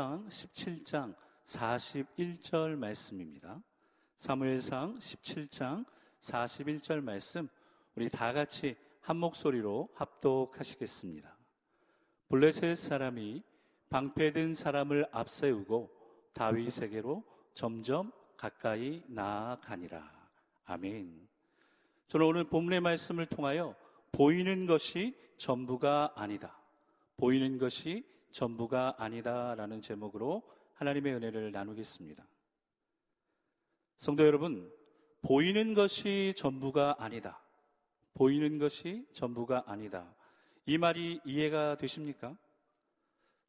사무엘상 17장 41절 말씀입니다. 사무엘상 17장 41절 말씀 우리 다 같이 한 목소리로 합독하시겠습니다. 블레셋 사람이 방패든 사람을 앞세우고 다윗에게로 점점 가까이 나아가니라. 아멘. 저는 오늘 본문의 말씀을 통하여 보이는 것이 전부가 아니다. 보이는 것이 전부가 아니다라는 제목으로 하나님의 은혜를 나누겠습니다. 성도 여러분, 보이는 것이 전부가 아니다. 보이는 것이 전부가 아니다. 이 말이 이해가 되십니까?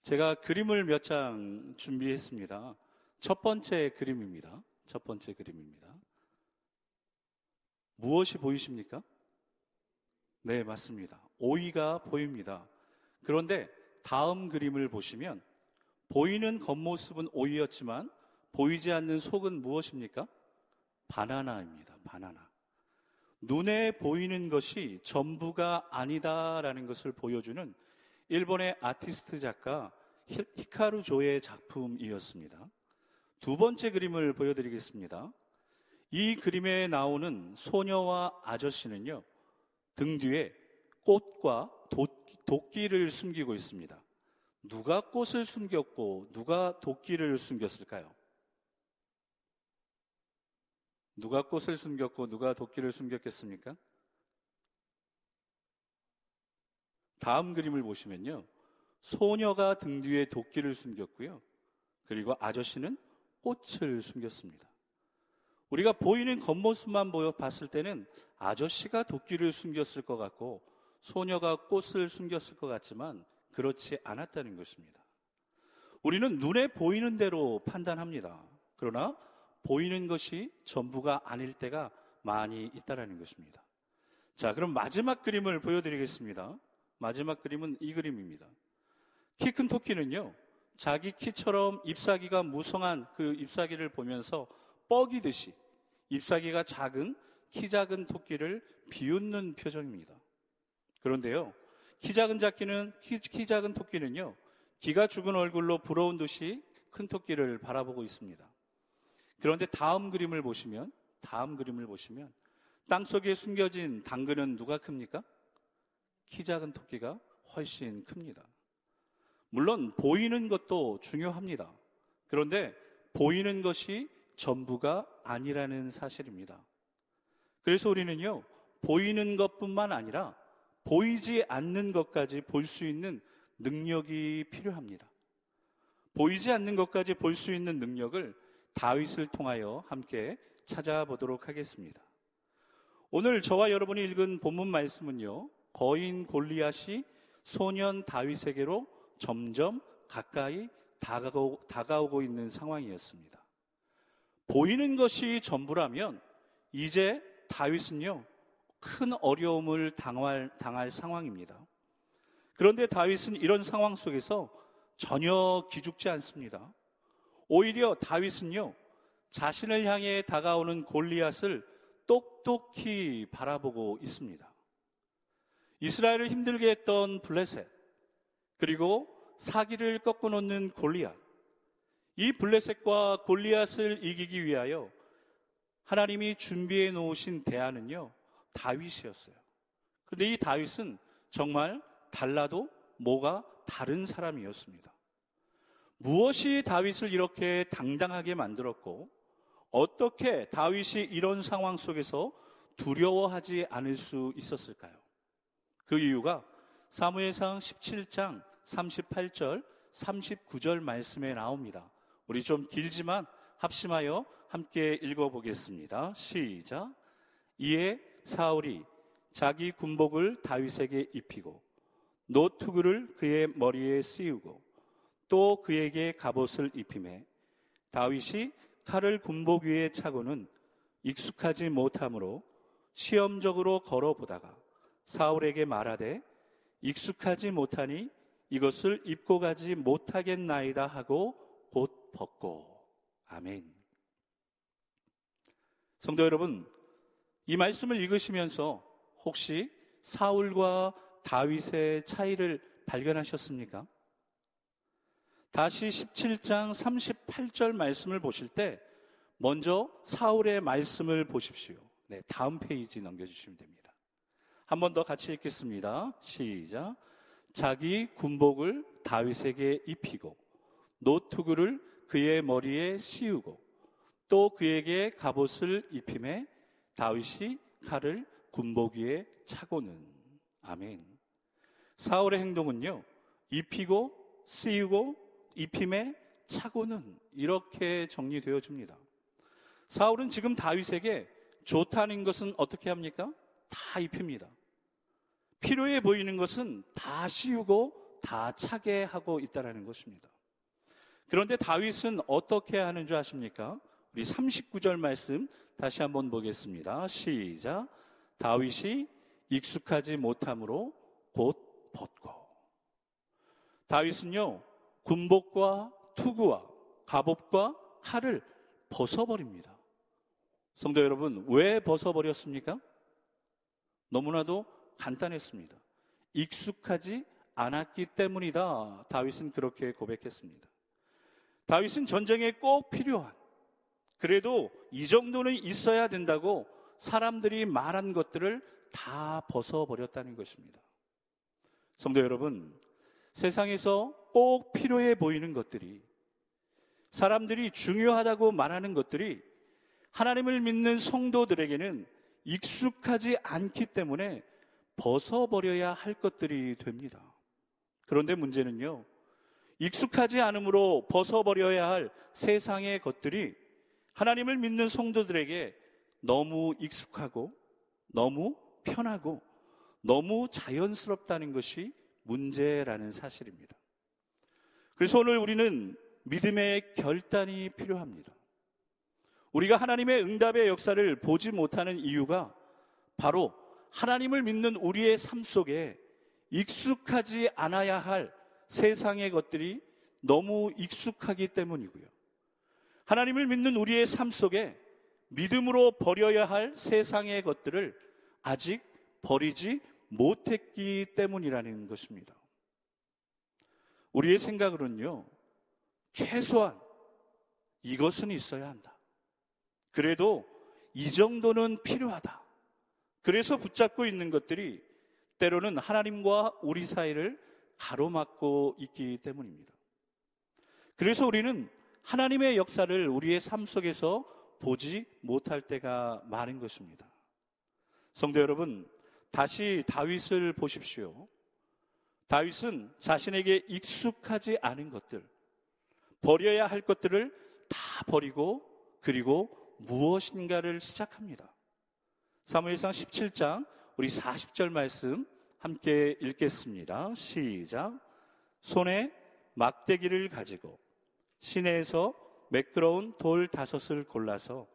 제가 그림을 몇 장 준비했습니다. 첫 번째 그림입니다. 첫 번째 그림입니다. 무엇이 보이십니까? 네, 맞습니다. 오이가 보입니다. 그런데 다음 그림을 보시면 보이는 겉모습은 오이였지만 보이지 않는 속은 무엇입니까? 바나나입니다. 바나나. 눈에 보이는 것이 전부가 아니다라는 것을 보여주는 일본의 아티스트 작가 히카루 조의 작품이었습니다. 두 번째 그림을 보여드리겠습니다. 이 그림에 나오는 소녀와 아저씨는요, 등 뒤에 꽃과 도끼를 숨기고 있습니다. 누가 꽃을 숨겼고 누가 도끼를 숨겼을까요? 누가 꽃을 숨겼고 누가 도끼를 숨겼겠습니까? 다음 그림을 보시면요. 소녀가 등 뒤에 도끼를 숨겼고요. 그리고 아저씨는 꽃을 숨겼습니다. 우리가 보이는 겉모습만 보여 봤을 때는 아저씨가 도끼를 숨겼을 것 같고 소녀가 꽃을 숨겼을 것 같지만 그렇지 않았다는 것입니다. 우리는 눈에 보이는 대로 판단합니다. 그러나 보이는 것이 전부가 아닐 때가 많이 있다라는 것입니다. 자, 그럼 마지막 그림을 보여드리겠습니다. 마지막 그림은 이 그림입니다. 키 큰 토끼는요, 자기 키처럼 잎사귀가 무성한 그 잎사귀를 보면서 뻐기듯이 잎사귀가 작은 키 작은 토끼를 비웃는 표정입니다. 그런데요, 키 작은 자끼는 키, 키 작은 토끼는요, 기가 죽은 얼굴로 부러운 듯이 큰 토끼를 바라보고 있습니다. 그런데 다음 그림을 보시면, 다음 그림을 보시면, 땅 속에 숨겨진 당근은 누가 큽니까? 키 작은 토끼가 훨씬 큽니다. 물론 보이는 것도 중요합니다. 그런데 보이는 것이 전부가 아니라는 사실입니다. 그래서 우리는요, 보이는 것뿐만 아니라 보이지 않는 것까지 볼 수 있는 능력이 필요합니다. 보이지 않는 것까지 볼 수 있는 능력을 다윗을 통하여 함께 찾아보도록 하겠습니다. 오늘 저와 여러분이 읽은 본문 말씀은요, 거인 골리앗이 소년 다윗에게로 점점 가까이 다가오, 다가오고 있는 상황이었습니다. 보이는 것이 전부라면 이제 다윗은요, 큰 어려움을 당할, 당할 상황입니다. 그런데 다윗은 이런 상황 속에서 전혀 기죽지 않습니다. 오히려 다윗은요, 자신을 향해 다가오는 골리앗을 똑똑히 바라보고 있습니다. 이스라엘을 힘들게 했던 블레셋, 그리고 사기를 꺾어 놓는 골리앗, 이 블레셋과 골리앗을 이기기 위하여 하나님이 준비해 놓으신 대안은요, 다윗이었어요. 그런데 이 다윗은 정말 달라도 뭐가 다른 사람이었습니다. 무엇이 다윗을 이렇게 당당하게 만들었고, 어떻게 다윗이 이런 상황 속에서 두려워하지 않을 수 있었을까요? 그 이유가 사무엘상 17장 38절, 39절 말씀에 나옵니다. 우리 좀 길지만 합심하여 함께 읽어보겠습니다. 시작. 이에 사울이 자기 군복을 다윗에게 입히고 노투구를 그의 머리에 씌우고 또 그에게 갑옷을 입힘해 다윗이 칼을 군복 위에 차고는 익숙하지 못하므로 시험적으로 걸어보다가 사울에게 말하되 익숙하지 못하니 이것을 입고 가지 못하겠나이다 하고 곧 벗고. 아멘. 성도 여러분, 이 말씀을 읽으시면서 혹시 사울과 다윗의 차이를 발견하셨습니까? 다시 17장 38절 말씀을 보실 때 먼저 사울의 말씀을 보십시오. 네, 다음 페이지 넘겨주시면 됩니다. 한 번 더 같이 읽겠습니다. 시작. 자기 군복을 다윗에게 입히고 노투구를 그의 머리에 씌우고 또 그에게 갑옷을 입힘에 다윗이 칼을 군복 위에 차고는 아멘. 사울의 행동은요. 입히고 쓰이고 입힘에 차고는 이렇게 정리되어집니다. 사울은 지금 다윗에게 좋다는 것은 어떻게 합니까? 다 입힙니다. 필요해 보이는 것은 다 씌우고 다 차게 하고 있다는 것입니다. 그런데 다윗은 어떻게 하는 줄 아십니까? 우리 39절 말씀 다시 한번 보겠습니다. 시작. 다윗이 익숙하지 못함으로 곧 벗고. 다윗은요, 군복과 투구와 갑옷과 칼을 벗어버립니다. 성도 여러분, 왜 벗어버렸습니까? 너무나도 간단했습니다. 익숙하지 않았기 때문이다. 다윗은 그렇게 고백했습니다. 다윗은 전쟁에 꼭 필요한, 그래도 이 정도는 있어야 된다고 사람들이 말한 것들을 다 벗어버렸다는 것입니다. 성도 여러분, 세상에서 꼭 필요해 보이는 것들이 사람들이 중요하다고 말하는 것들이 하나님을 믿는 성도들에게는 익숙하지 않기 때문에 벗어버려야 할 것들이 됩니다. 그런데 문제는요, 익숙하지 않으므로 벗어버려야 할 세상의 것들이 하나님을 믿는 성도들에게 너무 익숙하고 너무 편하고 너무 자연스럽다는 것이 문제라는 사실입니다. 그래서 오늘 우리는 믿음의 결단이 필요합니다. 우리가 하나님의 응답의 역사를 보지 못하는 이유가 바로 하나님을 믿는 우리의 삶 속에 익숙하지 않아야 할 세상의 것들이 너무 익숙하기 때문이고요. 하나님을 믿는 우리의 삶 속에 믿음으로 버려야 할 세상의 것들을 아직 버리지 못했기 때문이라는 것입니다. 우리의 생각으로는요, 최소한 이것은 있어야 한다. 그래도 이 정도는 필요하다. 그래서 붙잡고 있는 것들이 때로는 하나님과 우리 사이를 가로막고 있기 때문입니다. 그래서 우리는 하나님의 역사를 우리의 삶 속에서 보지 못할 때가 많은 것입니다. 성도 여러분, 다시 다윗을 보십시오. 다윗은 자신에게 익숙하지 않은 것들, 버려야 할 것들을 다 버리고 그리고 무엇인가를 시작합니다. 사무엘상 17장 우리 40절 말씀 함께 읽겠습니다. 시작. 손에 막대기를 가지고 시내에서 매끄러운 돌 다섯을 골라서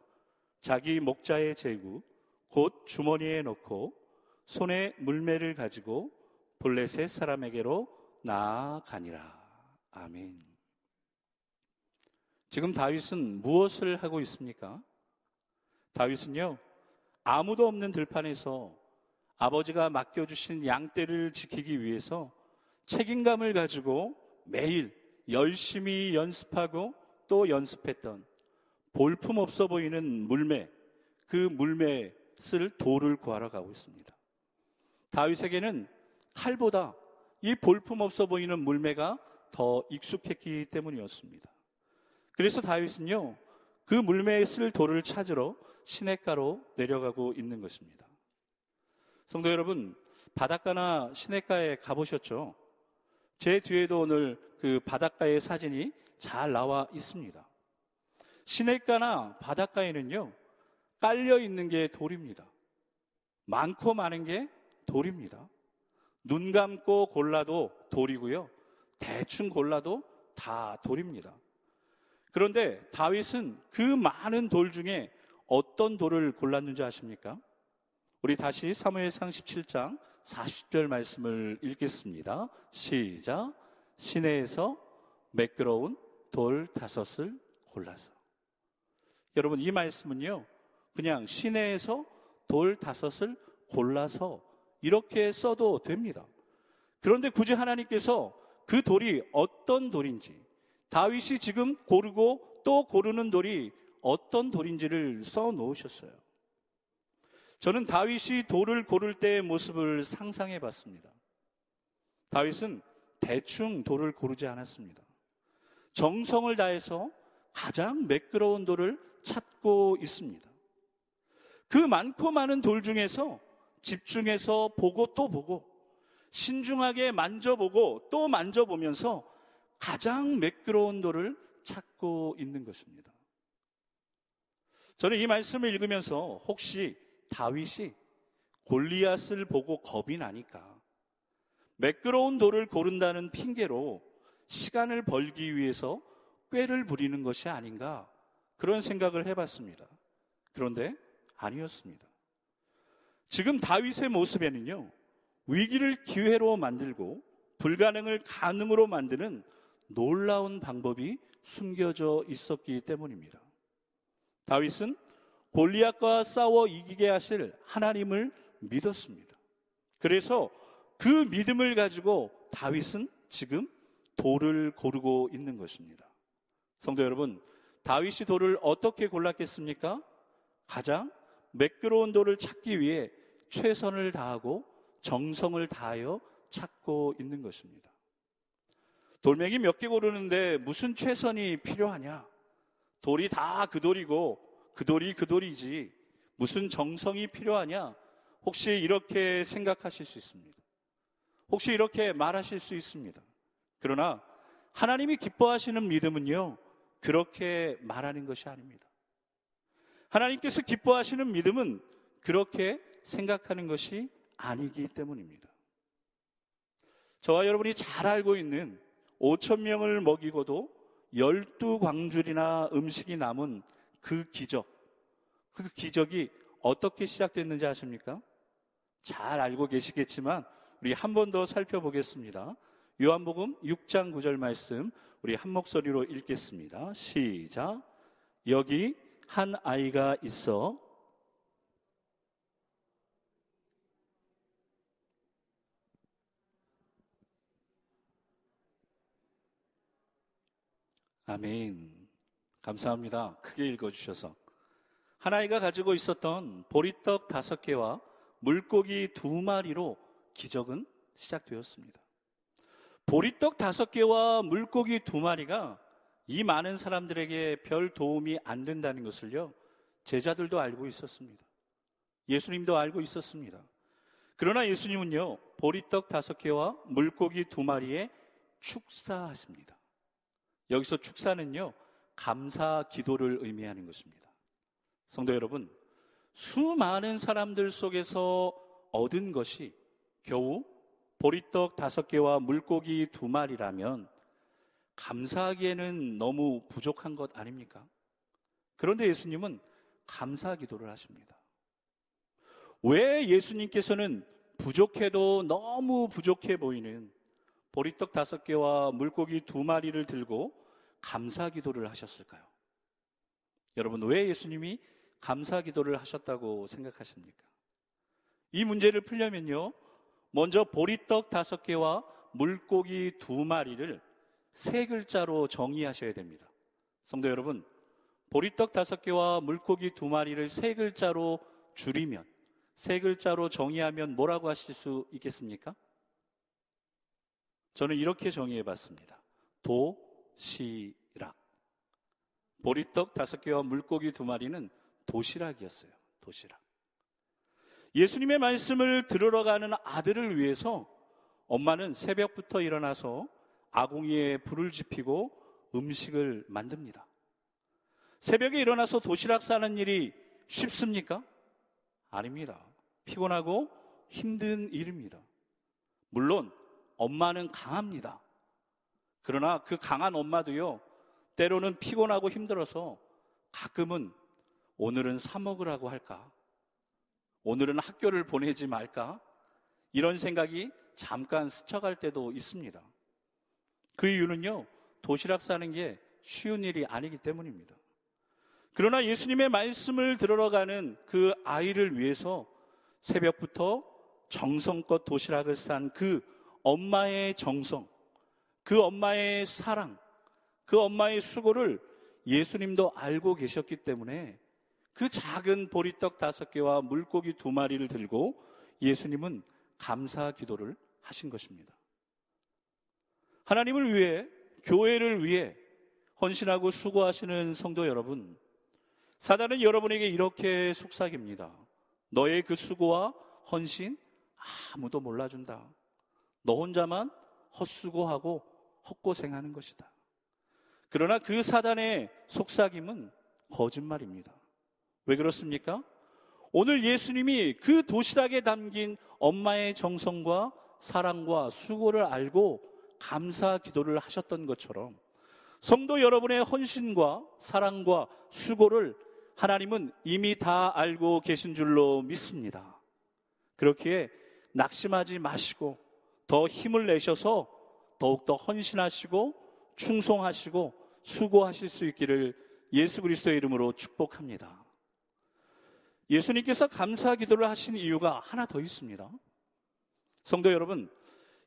자기 목자의 제구 곧 주머니에 넣고 손에 물매를 가지고 볼레셋 사람에게로 나아가니라. 아멘. 지금 다윗은 무엇을 하고 있습니까? 다윗은요, 아무도 없는 들판에서 아버지가 맡겨주신 양떼를 지키기 위해서 책임감을 가지고 매일 열심히 연습하고 또 연습했던 볼품 없어 보이는 물매, 그 물매 쓸 돌을 구하러 가고 있습니다. 다윗에게는 칼보다 이 볼품 없어 보이는 물매가 더 익숙했기 때문이었습니다. 그래서 다윗은요, 그 물매에 쓸 돌을 찾으러 시냇가로 내려가고 있는 것입니다. 성도 여러분, 바닷가나 시냇가에 가보셨죠? 제 뒤에도 오늘 그 바닷가의 사진이 잘 나와 있습니다. 시냇가나 바닷가에는요, 깔려 있는 게 돌입니다. 많고 많은 게 돌입니다. 눈 감고 골라도 돌이고요. 대충 골라도 다 돌입니다. 그런데 다윗은 그 많은 돌 중에 어떤 돌을 골랐는지 아십니까? 우리 다시 사무엘상 17장 40절 말씀을 읽겠습니다. 시작. 시내에서 매끄러운 돌 다섯을 골라서. 여러분, 이 말씀은요, 그냥 시내에서 돌 다섯을 골라서 이렇게 써도 됩니다. 그런데 굳이 하나님께서 그 돌이 어떤 돌인지, 다윗이 지금 고르고 또 고르는 돌이 어떤 돌인지를 써 놓으셨어요. 저는 다윗이 돌을 고를 때의 모습을 상상해 봤습니다. 다윗은 대충 돌을 고르지 않았습니다. 정성을 다해서 가장 매끄러운 돌을 찾고 있습니다. 그 많고 많은 돌 중에서 집중해서 보고 또 보고 신중하게 만져보고 또 만져보면서 가장 매끄러운 돌을 찾고 있는 것입니다. 저는 이 말씀을 읽으면서 혹시 다윗이 골리앗을 보고 겁이 나니까 매끄러운 돌을 고른다는 핑계로 시간을 벌기 위해서 꾀를 부리는 것이 아닌가 그런 생각을 해봤습니다. 그런데 아니었습니다. 지금 다윗의 모습에는요, 위기를 기회로 만들고 불가능을 가능으로 만드는 놀라운 방법이 숨겨져 있었기 때문입니다. 다윗은 골리앗과 싸워 이기게 하실 하나님을 믿었습니다. 그래서 그 믿음을 가지고 다윗은 지금 돌을 고르고 있는 것입니다. 성도 여러분, 다윗이 돌을 어떻게 골랐겠습니까? 가장 매끄러운 돌을 찾기 위해 최선을 다하고 정성을 다하여 찾고 있는 것입니다. 돌멩이 몇 개 고르는데 무슨 최선이 필요하냐? 돌이 다 그 돌이고 그 돌이 그 돌이지 무슨 정성이 필요하냐? 혹시 이렇게 생각하실 수 있습니다. 혹시 이렇게 말하실 수 있습니다. 그러나 하나님이 기뻐하시는 믿음은요, 그렇게 말하는 것이 아닙니다. 하나님께서 기뻐하시는 믿음은 그렇게 생각하는 것이 아니기 때문입니다. 저와 여러분이 잘 알고 있는 5천 명을 먹이고도 열두 광줄이나 음식이 남은 그 기적, 그 기적이 어떻게 시작됐는지 아십니까? 잘 알고 계시겠지만 우리 한 번 더 살펴보겠습니다. 요한복음 6장 9절 말씀 우리 한 목소리로 읽겠습니다. 시작. 여기 한 아이가 있어 아멘. 감사합니다. 크게 읽어주셔서. 하나이가 가지고 있었던 보리떡 다섯 개와 물고기 두 마리로 기적은 시작되었습니다. 보리떡 다섯 개와 물고기 두 마리가 이 많은 사람들에게 별 도움이 안 된다는 것을요, 제자들도 알고 있었습니다. 예수님도 알고 있었습니다. 그러나 예수님은요, 보리떡 다섯 개와 물고기 두 마리에 축사하십니다. 여기서 축사는요, 감사 기도를 의미하는 것입니다. 성도 여러분, 수많은 사람들 속에서 얻은 것이 겨우 보리떡 다섯 개와 물고기 두 마리라면 감사하기에는 너무 부족한 것 아닙니까? 그런데 예수님은 감사 기도를 하십니다. 왜 예수님께서는 부족해도 너무 부족해 보이는 보리떡 다섯 개와 물고기 두 마리를 들고 감사 기도를 하셨을까요? 여러분, 왜 예수님이 감사 기도를 하셨다고 생각하십니까? 이 문제를 풀려면요, 먼저 보리떡 다섯 개와 물고기 두 마리를 세 글자로 정의하셔야 됩니다. 성도 여러분, 보리떡 다섯 개와 물고기 두 마리를 세 글자로 줄이면, 세 글자로 정의하면 뭐라고 하실 수 있겠습니까? 저는 이렇게 정의해 봤습니다. 도시락. 보리떡 다섯 개와 물고기 두 마리는 도시락이었어요. 도시락. 예수님의 말씀을 들으러 가는 아들을 위해서 엄마는 새벽부터 일어나서 아궁이에 불을 지피고 음식을 만듭니다. 새벽에 일어나서 도시락 싸는 일이 쉽습니까? 아닙니다. 피곤하고 힘든 일입니다. 물론 엄마는 강합니다. 그러나 그 강한 엄마도요, 때로는 피곤하고 힘들어서 가끔은 오늘은 사 먹으라고 할까? 오늘은 학교를 보내지 말까? 이런 생각이 잠깐 스쳐갈 때도 있습니다. 그 이유는요, 도시락 싸는 게 쉬운 일이 아니기 때문입니다. 그러나 예수님의 말씀을 들으러 가는 그 아이를 위해서 새벽부터 정성껏 도시락을 싼 그 엄마의 정성, 그 엄마의 사랑, 그 엄마의 수고를 예수님도 알고 계셨기 때문에 그 작은 보리떡 다섯 개와 물고기 두 마리를 들고 예수님은 감사 기도를 하신 것입니다. 하나님을 위해, 교회를 위해 헌신하고 수고하시는 성도 여러분, 사단은 여러분에게 이렇게 속삭입니다. 너의 그 수고와 헌신 아무도 몰라준다. 너 혼자만 헛수고하고 헛고생하는 것이다. 그러나 그 사단의 속삭임은 거짓말입니다. 왜 그렇습니까? 오늘 예수님이 그 도시락에 담긴 엄마의 정성과 사랑과 수고를 알고 감사 기도를 하셨던 것처럼 성도 여러분의 헌신과 사랑과 수고를 하나님은 이미 다 알고 계신 줄로 믿습니다. 그렇기에 낙심하지 마시고 더 힘을 내셔서 더욱더 헌신하시고 충성하시고 수고하실 수 있기를 예수 그리스도의 이름으로 축복합니다. 예수님께서 감사 기도를 하신 이유가 하나 더 있습니다. 성도 여러분,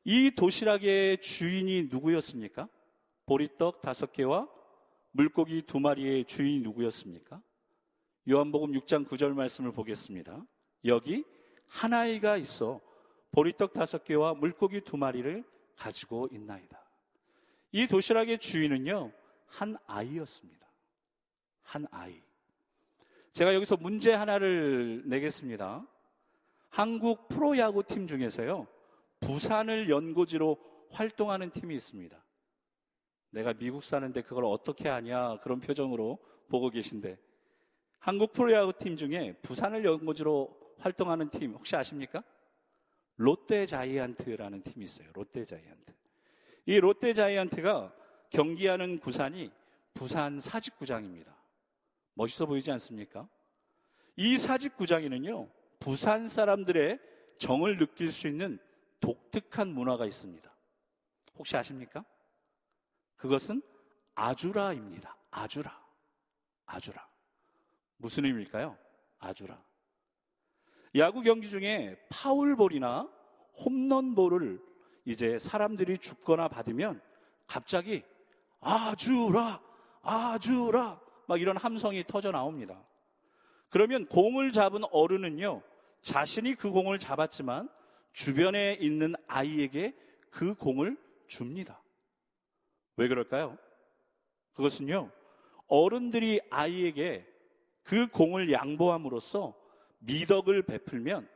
이 도시락의 주인이 누구였습니까? 보리떡 다섯 개와 물고기 두 마리의 주인이 누구였습니까? 요한복음 6장 9절 말씀을 보겠습니다. 여기 한 아이가 있어 보리떡 다섯 개와 물고기 두 마리를 가지고 있나이다. 이 도시락의 주인은요, 한 아이였습니다. 한 아이. 제가 여기서 문제 하나를 내겠습니다. 한국 프로야구 팀 중에서요, 부산을 연고지로 활동하는 팀이 있습니다. 내가 미국 사는데 그걸 어떻게 하냐 그런 표정으로 보고 계신데 한국 프로야구 팀 중에 부산을 연고지로 활동하는 팀 혹시 아십니까? 롯데 자이언트라는 팀이 있어요. 롯데 자이언트. 이 롯데 자이언트가 경기하는 구산이 부산 사직구장입니다. 멋있어 보이지 않습니까? 이 사직구장에는요, 부산 사람들의 정을 느낄 수 있는 독특한 문화가 있습니다. 혹시 아십니까? 그것은 아주라입니다. 아주라. 아주라. 무슨 의미일까요? 아주라. 야구 경기 중에 파울볼이나 홈런볼을 이제 사람들이 죽거나 받으면 갑자기 아주라, 아주라 막 이런 함성이 터져 나옵니다. 그러면 공을 잡은 어른은요, 자신이 그 공을 잡았지만 주변에 있는 아이에게 그 공을 줍니다. 왜 그럴까요? 그것은요, 어른들이 아이에게 그 공을 양보함으로써 미덕을 베풀면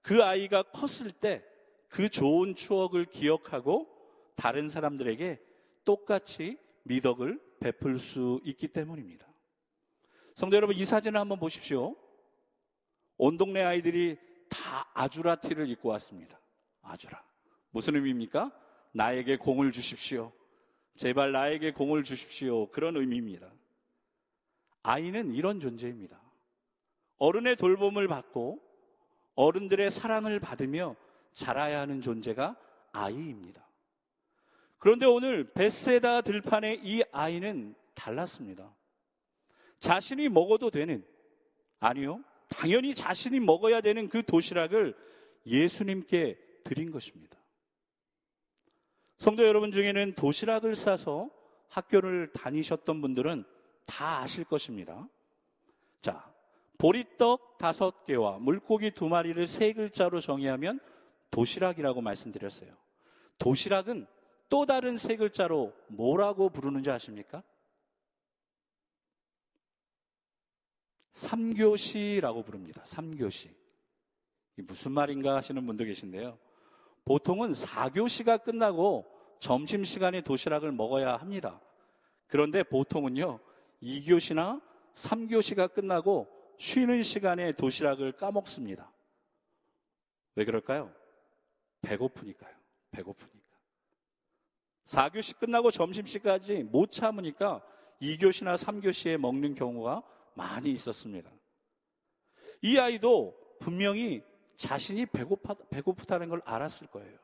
그 아이가 컸을 때 그 좋은 추억을 기억하고 다른 사람들에게 똑같이 미덕을 베풀 수 있기 때문입니다. 성도 여러분, 이 사진을 한번 보십시오. 온 동네 아이들이 다 아주라 티를 입고 왔습니다. 아주라. 무슨 의미입니까? 나에게 공을 주십시오. 제발 나에게 공을 주십시오. 그런 의미입니다. 아이는 이런 존재입니다. 어른의 돌봄을 받고 어른들의 사랑을 받으며 자라야 하는 존재가 아이입니다. 그런데 오늘 베세다 들판의 이 아이는 달랐습니다. 자신이 먹어도 되는, 아니요, 당연히 자신이 먹어야 되는 그 도시락을 예수님께 드린 것입니다. 성도 여러분 중에는 도시락을 싸서 학교를 다니셨던 분들은 다 아실 것입니다. 자, 보리떡 다섯 개와 물고기 두 마리를 세 글자로 정의하면 도시락이라고 말씀드렸어요. 도시락은 또 다른 세 글자로 뭐라고 부르는지 아십니까? 삼교시라고 부릅니다. 삼교시. 무슨 말인가 하시는 분도 계신데요. 보통은 4교시가 끝나고 점심시간에 도시락을 먹어야 합니다. 그런데 보통은요, 2교시나 3교시가 끝나고 쉬는 시간에 도시락을 까먹습니다. 왜 그럴까요? 배고프니까요. 배고프니까. 4교시 끝나고 점심시까지 못 참으니까 2교시나 3교시에 먹는 경우가 많이 있었습니다. 이 아이도 분명히 자신이 배고파, 배고프다는 걸 알았을 거예요.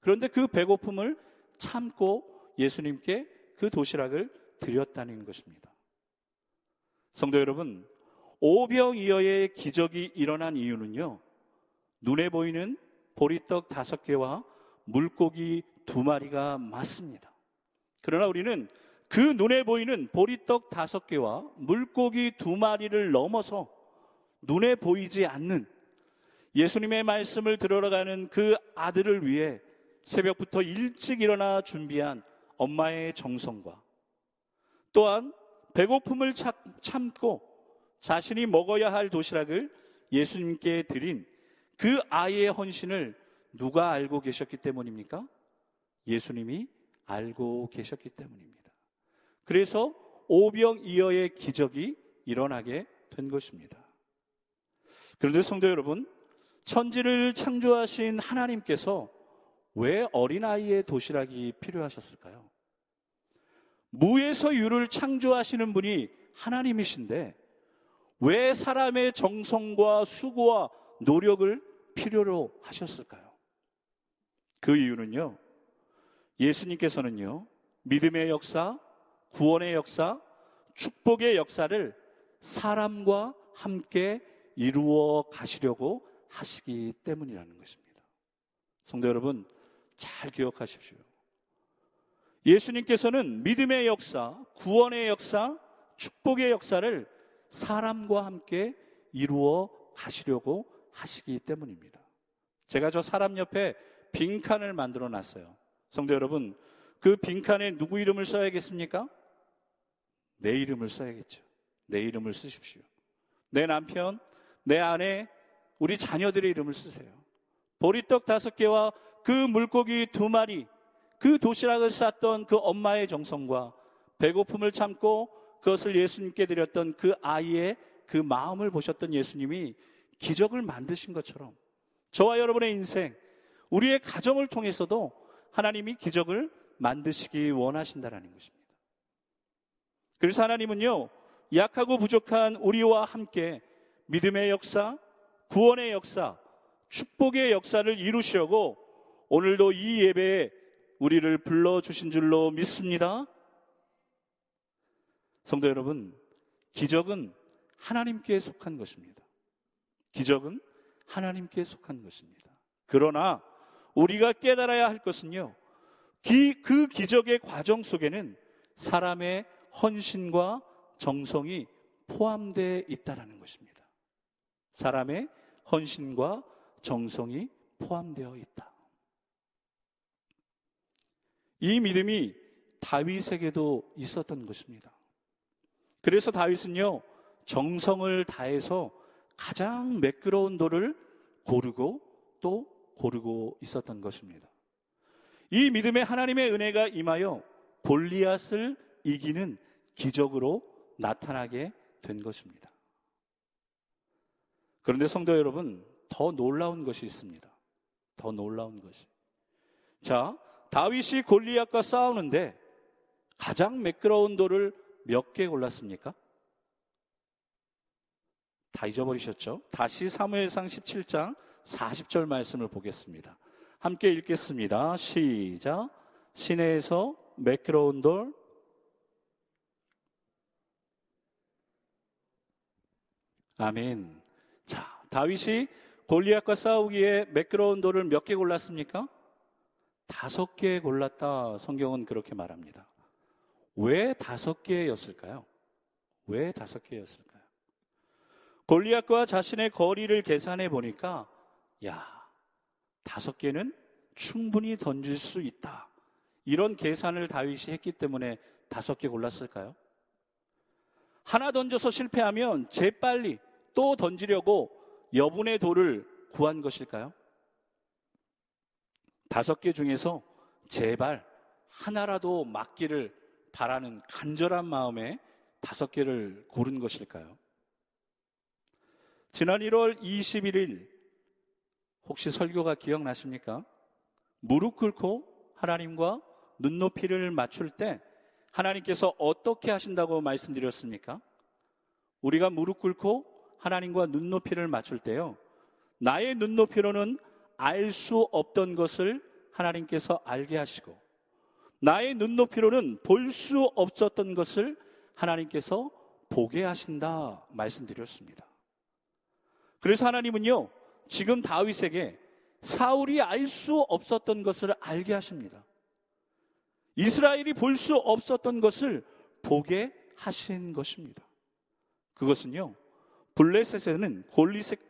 그런데 그 배고픔을 참고 예수님께 그 도시락을 드렸다는 것입니다. 성도 여러분, 오병이어의 기적이 일어난 이유는요, 눈에 보이는 보리떡 다섯 개와 물고기 두 마리가 맞습니다. 그러나 우리는 그 눈에 보이는 보리떡 다섯 개와 물고기 두 마리를 넘어서 눈에 보이지 않는 예수님의 말씀을 들어가는 그 아들을 위해 새벽부터 일찍 일어나 준비한 엄마의 정성과 또한 배고픔을 참고 자신이 먹어야 할 도시락을 예수님께 드린 그 아이의 헌신을 누가 알고 계셨기 때문입니까? 예수님이 알고 계셨기 때문입니다. 그래서 오병이어의 기적이 일어나게 된 것입니다. 그런데 성도 여러분, 천지를 창조하신 하나님께서 왜 어린아이의 도시락이 필요하셨을까요? 무에서 유를 창조하시는 분이 하나님이신데 왜 사람의 정성과 수고와 노력을 필요로 하셨을까요? 그 이유는요, 예수님께서는요, 믿음의 역사, 구원의 역사, 축복의 역사를 사람과 함께 이루어 가시려고 하시기 때문이라는 것입니다. 성도 여러분, 잘 기억하십시오. 예수님께서는 믿음의 역사, 구원의 역사, 축복의 역사를 사람과 함께 이루어 가시려고 하시기 때문입니다. 제가 저 사람 옆에 빈칸을 만들어 놨어요. 성도 여러분, 그 빈칸에 누구 이름을 써야겠습니까? 내 이름을 써야겠죠. 내 이름을 쓰십시오. 내 남편, 내 아내, 우리 자녀들의 이름을 쓰세요. 보리떡 다섯 개와 그 물고기 두 마리, 그 도시락을 쌌던 그 엄마의 정성과 배고픔을 참고 그것을 예수님께 드렸던 그 아이의 그 마음을 보셨던 예수님이 기적을 만드신 것처럼 저와 여러분의 인생, 우리의 가정을 통해서도 하나님이 기적을 만드시기 원하신다라는 것입니다. 그래서 하나님은요, 약하고 부족한 우리와 함께 믿음의 역사, 구원의 역사, 축복의 역사를 이루시려고 오늘도 이 예배에 우리를 불러주신 줄로 믿습니다. 성도 여러분, 기적은 하나님께 속한 것입니다. 기적은 하나님께 속한 것입니다. 그러나 우리가 깨달아야 할 것은요, 그 기적의 과정 속에는 사람의 헌신과 정성이 포함되어 있다는 것입니다. 사람의 헌신과 정성이 포함되어 있다. 이 믿음이 다윗에게도 있었던 것입니다. 그래서 다윗은요, 정성을 다해서 가장 매끄러운 돌을 고르고 또 고르고 있었던 것입니다. 이 믿음에 하나님의 은혜가 임하여 골리앗을 이기는 기적으로 나타나게 된 것입니다. 그런데 성도 여러분, 더 놀라운 것이 있습니다. 더 놀라운 것이. 자, 다윗이 골리앗과 싸우는데 가장 매끄러운 돌을 몇 개 골랐습니까? 다 잊어버리셨죠? 다시 사무엘상 17장 40절 말씀을 보겠습니다. 함께 읽겠습니다. 시작. 시내에서 매끄러운 돌 아멘. 자, 다윗이 골리앗과 싸우기에 매끄러운 돌을 몇 개 골랐습니까? 다섯 개 골랐다. 성경은 그렇게 말합니다. 왜 다섯 개였을까요? 왜 다섯 개였을까요? 골리앗과 자신의 거리를 계산해 보니까 야, 다섯 개는 충분히 던질 수 있다. 이런 계산을 다윗이 했기 때문에 다섯 개 골랐을까요? 하나 던져서 실패하면 재빨리 또 던지려고 여분의 돌을 구한 것일까요? 다섯 개 중에서 제발 하나라도 맞기를 바라는 간절한 마음에 다섯 개를 고른 것일까요? 지난 1월 21일 혹시 설교가 기억나십니까? 무릎 꿇고 하나님과 눈높이를 맞출 때 하나님께서 어떻게 하신다고 말씀드렸습니까? 우리가 무릎 꿇고 하나님과 눈높이를 맞출 때요. 나의 눈높이로는 알 수 없던 것을 하나님께서 알게 하시고 나의 눈높이로는 볼 수 없었던 것을 하나님께서 보게 하신다 말씀드렸습니다. 그래서 하나님은요, 지금 다윗에게 사울이 알 수 없었던 것을 알게 하십니다. 이스라엘이 볼 수 없었던 것을 보게 하신 것입니다. 그것은요, 블레셋에는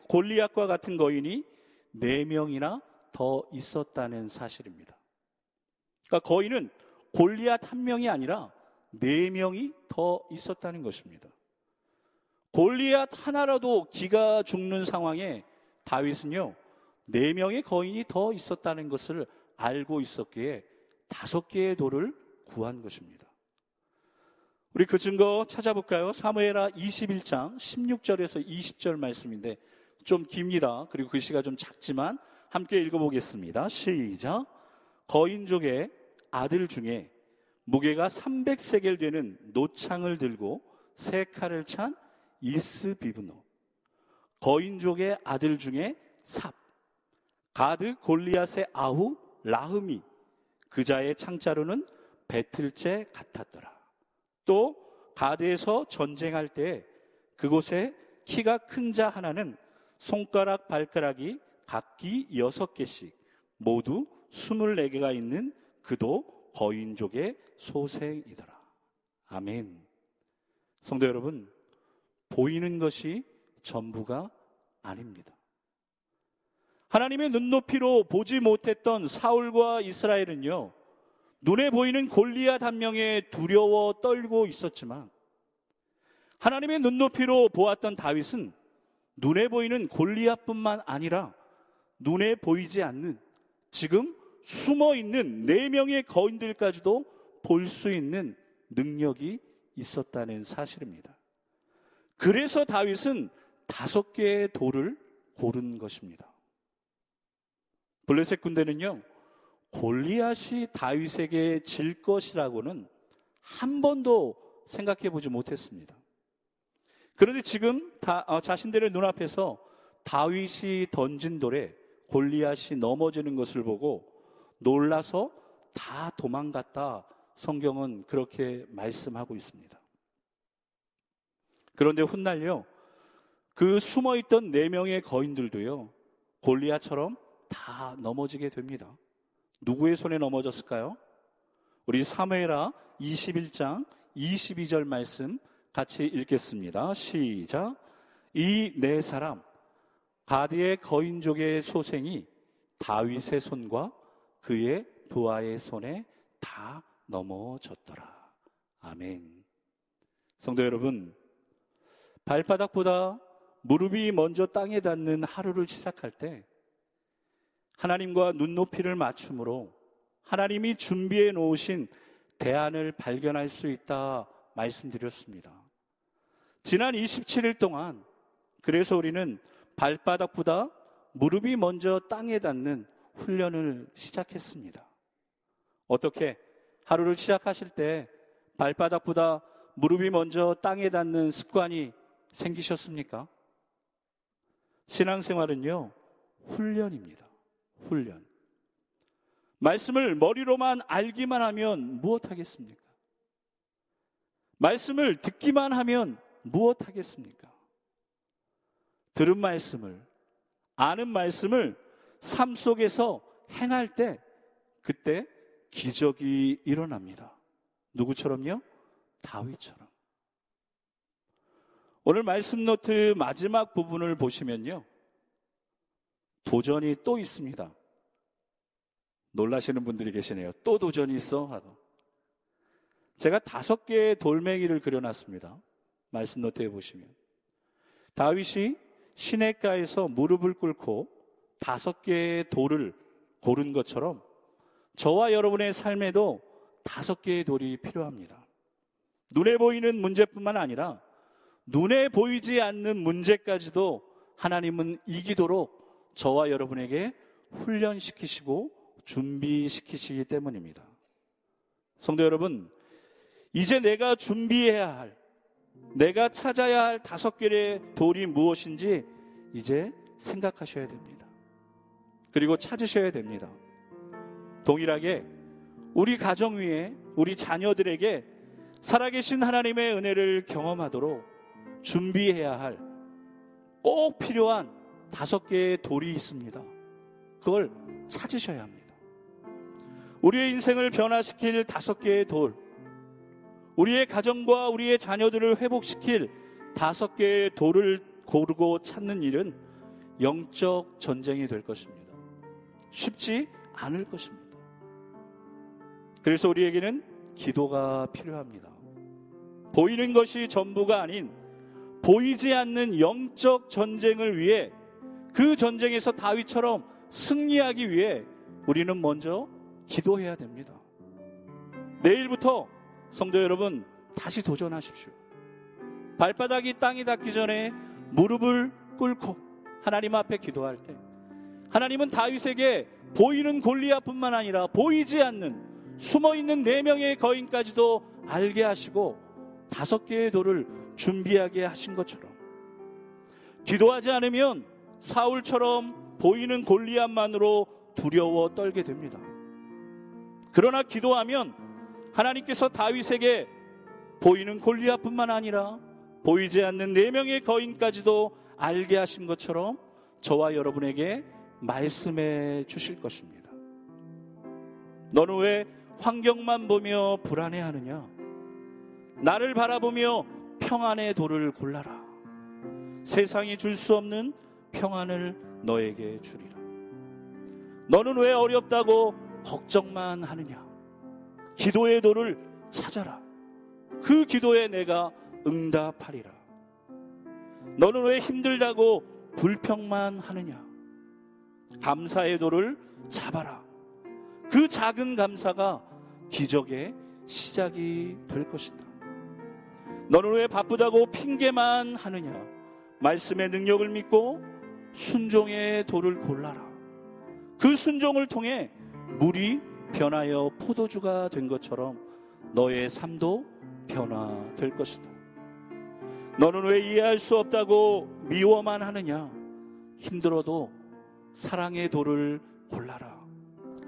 골리앗과 같은 거인이 네 명이나 더 있었다는 사실입니다. 그러니까 거인은 골리앗 한 명이 아니라 네 명이 더 있었다는 것입니다. 골리앗 하나라도 기가 죽는 상황에 다윗은요, 네 명의 거인이 더 있었다는 것을 알고 있었기에 다섯 개의 돌을 구한 것입니다. 우리 그 증거 찾아볼까요? 사무엘하 21장 16절에서 20절 말씀인데 좀 깁니다. 그리고 글씨가 좀 작지만 함께 읽어보겠습니다. 시작. 거인족의 아들 중에 무게가 300세겔 되는 노창을 들고 세 칼을 찬 이스비브노. 거인족의 아들 중에 삽. 가드 골리앗의 아후 라흠이 그자의 창자로는 배틀째 같았더라. 또 가드에서 전쟁할 때 그곳에 키가 큰 자 하나는 손가락 발가락이 각기 여섯 개씩 모두 스물네 개가 있는 그도 거인족의 소생이더라. 아멘. 성도 여러분, 보이는 것이 전부가 아닙니다. 하나님의 눈높이로 보지 못했던 사울과 이스라엘은요, 눈에 보이는 골리앗 한 명에 두려워 떨고 있었지만, 하나님의 눈높이로 보았던 다윗은 눈에 보이는 골리앗뿐만 아니라 눈에 보이지 않는 지금 숨어 있는 네 명의 거인들까지도 볼 수 있는 능력이 있었다는 사실입니다. 그래서 다윗은 다섯 개의 돌을 고른 것입니다. 블레셋 군대는요, 골리앗이 다윗에게 질 것이라고는 한 번도 생각해 보지 못했습니다. 그런데 지금 다, 어, 자신들의 눈앞에서 다윗이 던진 돌에 골리앗이 넘어지는 것을 보고 놀라서 다 도망갔다. 성경은 그렇게 말씀하고 있습니다. 그런데 훗날요, 그 숨어 있던 네 명의 거인들도요, 골리앗처럼 다 넘어지게 됩니다. 누구의 손에 넘어졌을까요? 우리 사무엘하 21장 22절 말씀 같이 읽겠습니다. 시작. 이 네 사람 가디의 거인족의 소생이 다윗의 손과 그의 부하의 손에 다 넘어졌더라. 아멘. 성도 여러분, 발바닥보다 무릎이 먼저 땅에 닿는 하루를 시작할 때 하나님과 눈높이를 맞춤으로 하나님이 준비해 놓으신 대안을 발견할 수 있다 말씀드렸습니다. 지난 27일 동안 그래서 우리는 발바닥보다 무릎이 먼저 땅에 닿는 훈련을 시작했습니다. 어떻게 하루를 시작하실 때 발바닥보다 무릎이 먼저 땅에 닿는 습관이 생기셨습니까? 신앙생활은요, 훈련입니다. 훈련. 말씀을 머리로만 알기만 하면 무엇 하겠습니까? 말씀을 듣기만 하면 무엇 하겠습니까? 들은 말씀을, 아는 말씀을 삶 속에서 행할 때, 그때 기적이 일어납니다. 누구처럼요? 다윗처럼. 오늘 말씀 노트 마지막 부분을 보시면요. 도전이 또 있습니다. 놀라시는 분들이 계시네요. 또 도전이 있어? 하고. 제가 다섯 개의 돌멩이를 그려놨습니다. 말씀 노트에 보시면. 다윗이 시내가에서 무릎을 꿇고 다섯 개의 돌을 고른 것처럼 저와 여러분의 삶에도 다섯 개의 돌이 필요합니다. 눈에 보이는 문제뿐만 아니라 눈에 보이지 않는 문제까지도 하나님은 이 기도록 저와 여러분에게 훈련시키시고 준비시키시기 때문입니다. 성도 여러분, 이제 내가 준비해야 할, 내가 찾아야 할 다섯 개의 돌이 무엇인지 이제 생각하셔야 됩니다. 그리고 찾으셔야 됩니다. 동일하게 우리 가정 위에 우리 자녀들에게 살아계신 하나님의 은혜를 경험하도록 준비해야 할 꼭 필요한 다섯 개의 돌이 있습니다. 그걸 찾으셔야 합니다. 우리의 인생을 변화시킬 다섯 개의 돌, 우리의 가정과 우리의 자녀들을 회복시킬 다섯 개의 돌을 고르고 찾는 일은 영적 전쟁이 될 것입니다. 쉽지 않을 것입니다. 그래서 우리에게는 기도가 필요합니다. 보이는 것이 전부가 아닌 보이지 않는 영적 전쟁을 위해 그 전쟁에서 다윗처럼 승리하기 위해 우리는 먼저 기도해야 됩니다. 내일부터 성도 여러분 다시 도전하십시오. 발바닥이 땅이 닿기 전에 무릎을 꿇고 하나님 앞에 기도할 때 하나님은 다윗에게 보이는 골리앗뿐만 아니라 보이지 않는 숨어 있는 네 명의 거인까지도 알게 하시고 다섯 개의 돌을 준비하게 하신 것처럼 기도하지 않으면 사울처럼 보이는 골리앗만으로 두려워 떨게 됩니다. 그러나 기도하면 하나님께서 다윗에게 보이는 골리앗뿐만 아니라 보이지 않는 네 명의 거인까지도 알게 하신 것처럼 저와 여러분에게 말씀해 주실 것입니다. 너는 왜 환경만 보며 불안해하느냐? 나를 바라보며 평안의 도를 골라라. 세상이 줄 수 없는 평안을 너에게 주리라. 너는 왜 어렵다고 걱정만 하느냐? 기도의 도를 찾아라. 그 기도에 내가 응답하리라. 너는 왜 힘들다고 불평만 하느냐? 감사의 도를 잡아라. 그 작은 감사가 기적의 시작이 될 것이다. 너는 왜 바쁘다고 핑계만 하느냐? 말씀의 능력을 믿고 순종의 도를 골라라. 그 순종을 통해 물이 변하여 포도주가 된 것처럼 너의 삶도 변화될 것이다. 너는 왜 이해할 수 없다고 미워만 하느냐? 힘들어도 사랑의 도를 골라라.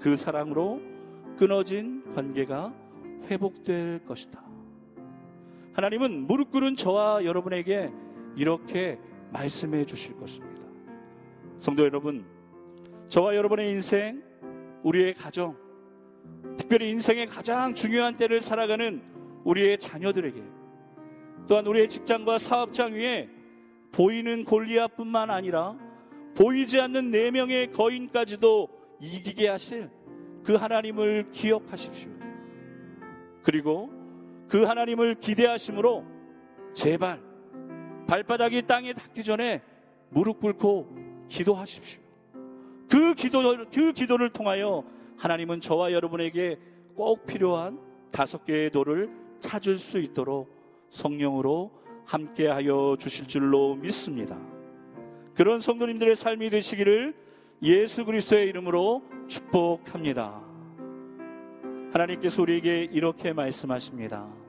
그 사랑으로 끊어진 관계가 회복될 것이다. 하나님은 무릎 꿇은 저와 여러분에게 이렇게 말씀해 주실 것입니다. 성도 여러분, 저와 여러분의 인생, 우리의 가정, 특별히 인생의 가장 중요한 때를 살아가는 우리의 자녀들에게 또한 우리의 직장과 사업장 위에 보이는 골리앗뿐만 아니라 보이지 않는 네 명의 거인까지도 이기게 하실 그 하나님을 기억하십시오. 그리고 그 하나님을 기대하심으로 제발 발바닥이 땅에 닿기 전에 무릎 꿇고 기도하십시오. 그 기도, 그 기도를 통하여 하나님은 저와 여러분에게 꼭 필요한 다섯 개의 돌을 찾을 수 있도록 성령으로 함께하여 주실 줄로 믿습니다. 그런 성도님들의 삶이 되시기를 예수 그리스도의 이름으로 축복합니다. 하나님께서 우리에게 이렇게 말씀하십니다.